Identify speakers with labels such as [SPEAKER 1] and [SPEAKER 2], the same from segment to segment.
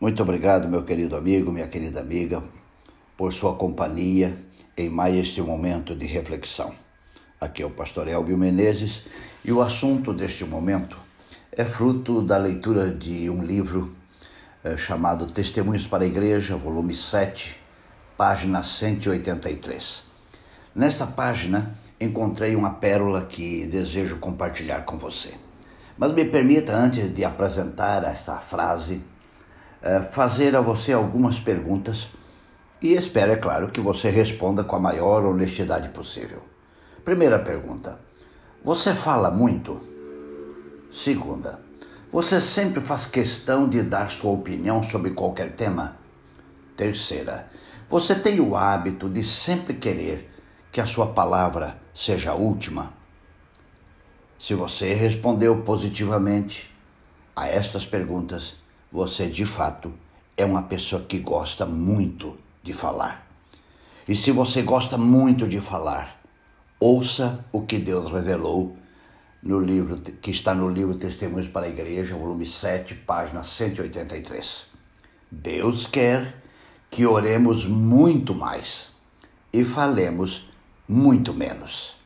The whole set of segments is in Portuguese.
[SPEAKER 1] Muito obrigado, meu querido amigo, minha querida amiga, por sua companhia em mais este momento de reflexão. Aqui é o pastor Elbio Menezes e o assunto deste momento é fruto da leitura de um livro é, chamado Testemunhos para a Igreja, volume 7, página 183. Nesta página encontrei uma pérola que desejo compartilhar com você. Mas me permita, antes de apresentar essa frase, fazer a você algumas perguntas e espero, é claro, que você responda com a maior honestidade possível. Primeira pergunta: Você fala muito? Segunda: Você sempre faz questão de dar sua opinião sobre qualquer tema? Terceira: Você tem o hábito de sempre querer que a sua palavra seja a última? Se você respondeu positivamente a estas perguntas, você de fato é uma pessoa que gosta muito de falar. E se você gosta muito de falar, ouça o que Deus revelou no livro que está no livro Testemunhos para a Igreja, volume 7, página 183. Deus quer que oremos muito mais e falemos muito menos.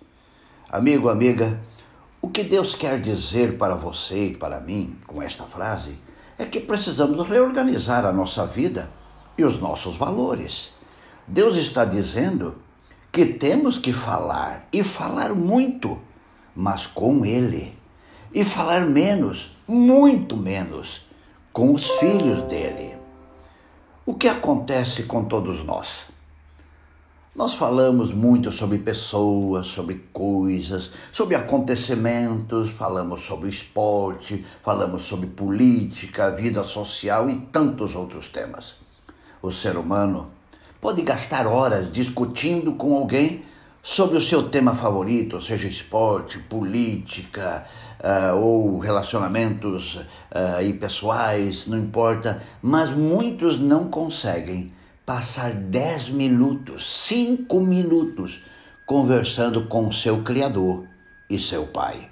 [SPEAKER 1] Amigo, amiga, o que Deus quer dizer para você e para mim com esta frase é que precisamos reorganizar a nossa vida e os nossos valores. Deus está dizendo que temos que falar e falar muito, mas com Ele, e falar menos, muito menos, com os filhos dele. O que acontece com todos nós? Nós falamos muito sobre pessoas, sobre coisas, sobre acontecimentos, falamos sobre esporte, falamos sobre política, vida social e tantos outros temas. O ser humano pode gastar horas discutindo com alguém sobre o seu tema favorito, seja esporte, política uh, ou relacionamentos uh, pessoais, não importa, mas muitos não conseguem passar 10 minutos, 5 minutos conversando com seu Criador e seu Pai.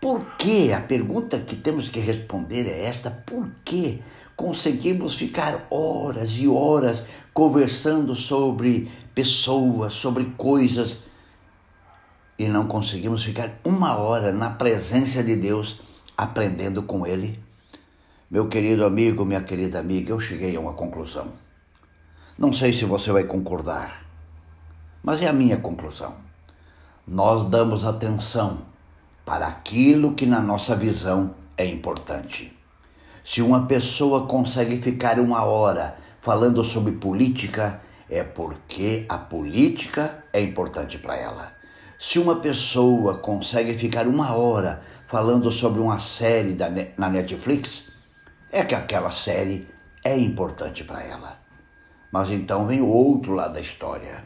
[SPEAKER 1] Por que? A pergunta que temos que responder é esta: por que conseguimos ficar horas e horas conversando sobre pessoas, sobre coisas e não conseguimos ficar uma hora na presença de Deus aprendendo com Ele? Meu querido amigo, minha querida amiga, eu cheguei a uma conclusão. Não sei se você vai concordar, mas é a minha conclusão. Nós damos atenção para aquilo que na nossa visão é importante. Se uma pessoa consegue ficar uma hora falando sobre política, é porque a política é importante para ela. Se uma pessoa consegue ficar uma hora falando sobre uma série da, na Netflix, é que aquela série é importante para ela. Mas então vem o outro lado da história.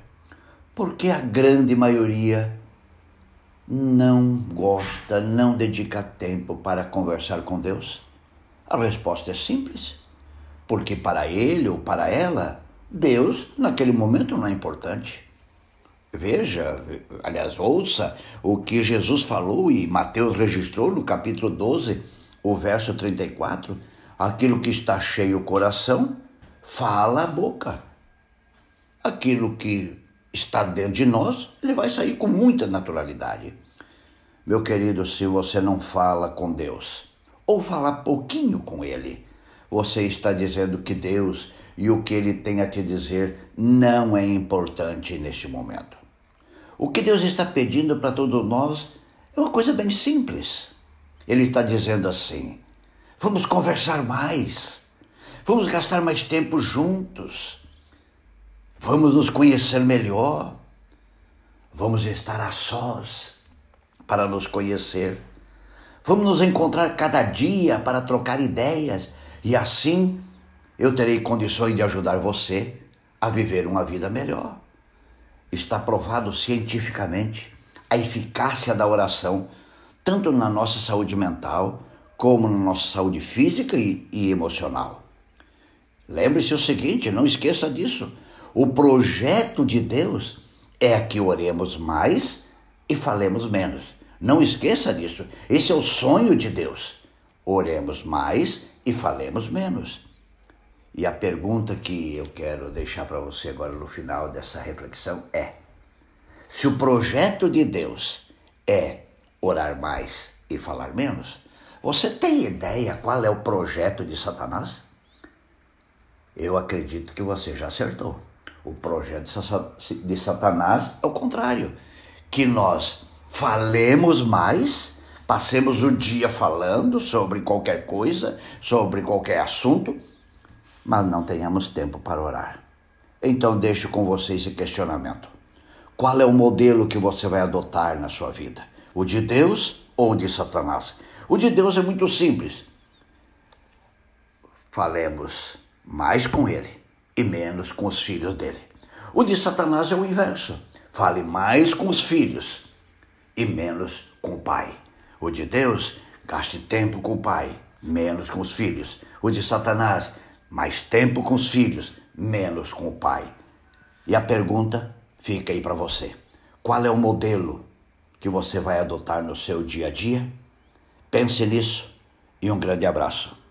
[SPEAKER 1] Por que a grande maioria não gosta, não dedica tempo para conversar com Deus? A resposta é simples. Porque para ele ou para ela, Deus naquele momento não é importante. Veja, aliás, ouça o que Jesus falou e Mateus registrou no capítulo 12, o verso 34. Aquilo que está cheio o coração, fala a boca. Aquilo que está dentro de nós, ele vai sair com muita naturalidade. Meu querido, se você não fala com Deus, ou falar pouquinho com Ele, você está dizendo que Deus e o que Ele tem a te dizer não é importante neste momento. O que Deus está pedindo para todos nós é uma coisa bem simples. Ele está dizendo assim: vamos conversar mais, vamos gastar mais tempo juntos, vamos nos conhecer melhor, vamos estar a sós para nos conhecer. Vamos nos encontrar cada dia para trocar ideias e assim eu terei condições de ajudar você a viver uma vida melhor. Está provado cientificamente a eficácia da oração, tanto na nossa saúde mental, como na nossa saúde física e, e emocional. Lembre-se o seguinte, não esqueça disso. O projeto de Deus é que oremos mais e falemos menos. Não esqueça disso. Esse é o sonho de Deus. Oremos mais e falemos menos. E a pergunta que eu quero deixar para você agora no final dessa reflexão é: se o projeto de Deus é orar mais e falar menos, você tem ideia qual é o projeto de Satanás? Eu acredito que você já acertou. O projeto de Satanás é o contrário: que nós falemos mais, passemos o dia falando sobre qualquer coisa, sobre qualquer assunto, mas não tenhamos tempo para orar. Então, deixo com você esse questionamento. Qual é o modelo que você vai adotar na sua vida? O de Deus ou o de Satanás? O de Deus é muito simples. Falemos mais com ele e menos com os filhos dele. O de Satanás é o inverso. Fale mais com os filhos e menos com o pai. O de Deus, gaste tempo com o pai, menos com os filhos. O de Satanás, mais tempo com os filhos, menos com o pai. E a pergunta fica aí para você: qual é o modelo que você vai adotar no seu dia a dia? Pense nisso e um grande abraço.